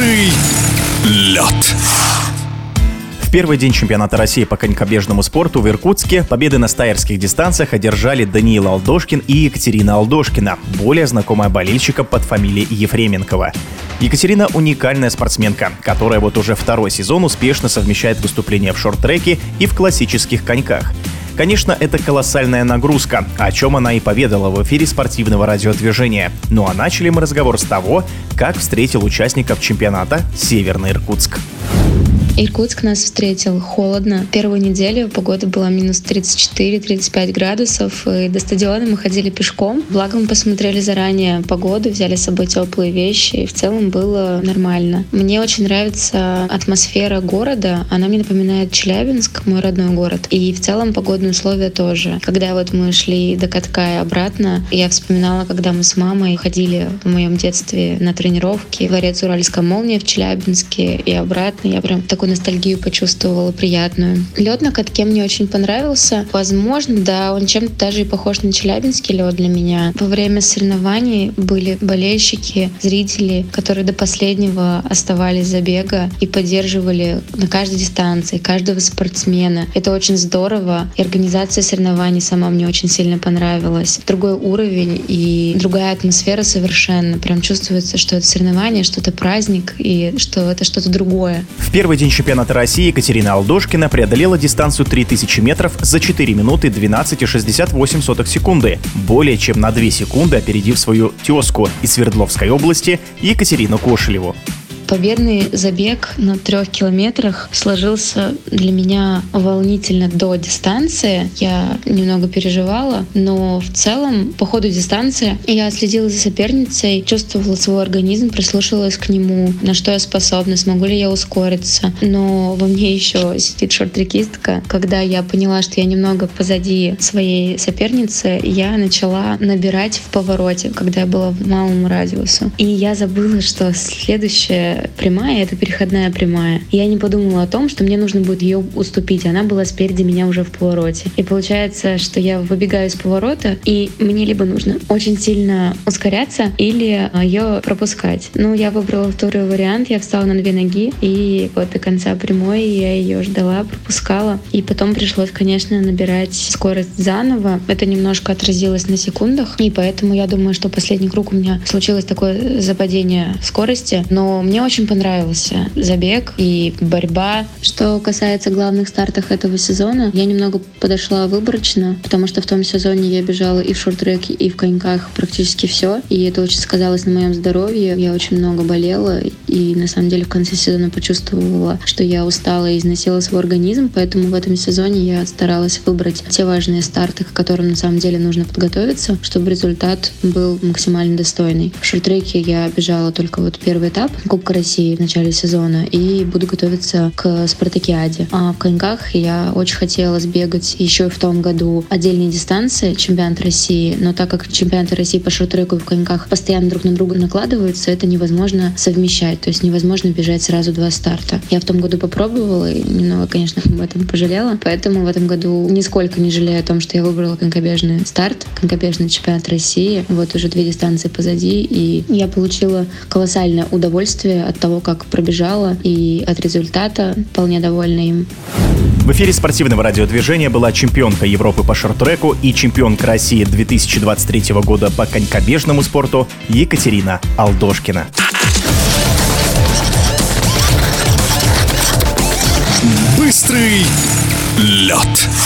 Быстрый лед. В первый день чемпионата России по конькобежному спорту в Иркутске победы на стайерских дистанциях одержали Даниил Алдошкин и Екатерина Алдошкина, более знакомая болельщикам под фамилией Ефременкова. Екатерина – уникальная спортсменка, которая вот уже второй сезон успешно совмещает выступления в шорт-треке и в классических коньках. Конечно, это колоссальная нагрузка, о чем она и поведала в эфире спортивного радиодвижения. Ну а начали мы разговор с того, как встретил участников чемпионата Северный Иркутск. Иркутск нас встретил холодно. Первую неделю погода была минус 34-35 градусов, и до стадиона мы ходили пешком. Благо мы посмотрели заранее погоду, взяли с собой теплые вещи, и в целом было нормально. Мне очень нравится атмосфера города, она мне напоминает Челябинск, мой родной город, и в целом погодные условия тоже. Когда вот мы шли до катка и обратно, я вспоминала, когда мы с мамой ходили в моем детстве на тренировки дворец Уральская молния в Челябинске и обратно. Я прям такой ностальгию почувствовала приятную. Лед на катке мне очень понравился. Возможно, да, он чем-то даже и похож на челябинский лед для меня. Во время соревнований были болельщики, зрители, которые до последнего оставались забега и поддерживали на каждой дистанции каждого спортсмена. Это очень здорово. И организация соревнований сама мне очень сильно понравилась. Другой уровень и другая атмосфера совершенно. Прям чувствуется, что это соревнование, что это праздник и что это что-то другое. В первый день чемпионата России Екатерина Алдошкина преодолела дистанцию 3000 метров за 4 минуты 12,68 секунды, более чем на 2 секунды опередив свою тезку из Свердловской области Екатерину Кошелеву. Победный забег на трех километрах сложился для меня волнительно до дистанции. Я немного переживала, но в целом по ходу дистанции я следила за соперницей, чувствовала свой организм, прислушивалась к нему, на что я способна, смогу ли я ускориться. Но во мне еще сидит шорт-трекистка. Когда я поняла, что я немного позади своей соперницы, я начала набирать в повороте, когда я была в малом радиусу. И я забыла, что следующее прямая — это переходная прямая. Я не подумала о том, что мне нужно будет ее уступить. Она была спереди меня уже в повороте. И получается, что я выбегаю из поворота, и мне либо нужно очень сильно ускоряться, или а, ее пропускать. Ну, я выбрала второй вариант. Я встала на две ноги, и вот до конца прямой я ее ждала, пропускала. И потом пришлось, конечно, набирать скорость заново. Это немножко отразилось на секундах, и поэтому я думаю, что последний круг у меня случилось такое западение скорости. Но мне очень очень понравился забег и борьба. Что касается главных стартов этого сезона, я немного подошла выборочно, потому что в том сезоне я бежала и в шорт-треке, и в коньках практически все. И это очень сказалось на моем здоровье. Я очень много болела, и на самом деле в конце сезона почувствовала, что я устала и износила свой организм, поэтому в этом сезоне я старалась выбрать те важные старты, к которым на самом деле нужно подготовиться, чтобы результат был максимально достойный. В шорт-треке я бежала только вот первый этап Кубка России в начале сезона и буду готовиться к спартакиаде. А в коньках я очень хотела сбегать еще в том году отдельные дистанции чемпионат России, но так как чемпионаты России по шорт-треку и в коньках постоянно друг на друга накладываются, это невозможно совмещать, то есть невозможно бежать сразу два старта. Я в том году попробовала и немного, конечно, об этом пожалела, поэтому в этом году нисколько не жалею о том, что я выбрала конькобежный старт, конькобежный чемпионат России. Вот уже две дистанции позади, и я получила колоссальное удовольствие от того, как пробежала, и от результата вполне довольна им. В эфире спортивного радиодвижения была чемпионка Европы по шорт-треку и чемпионка России 2023 года по конькобежному спорту Екатерина Алдошкина. Быстрый лед.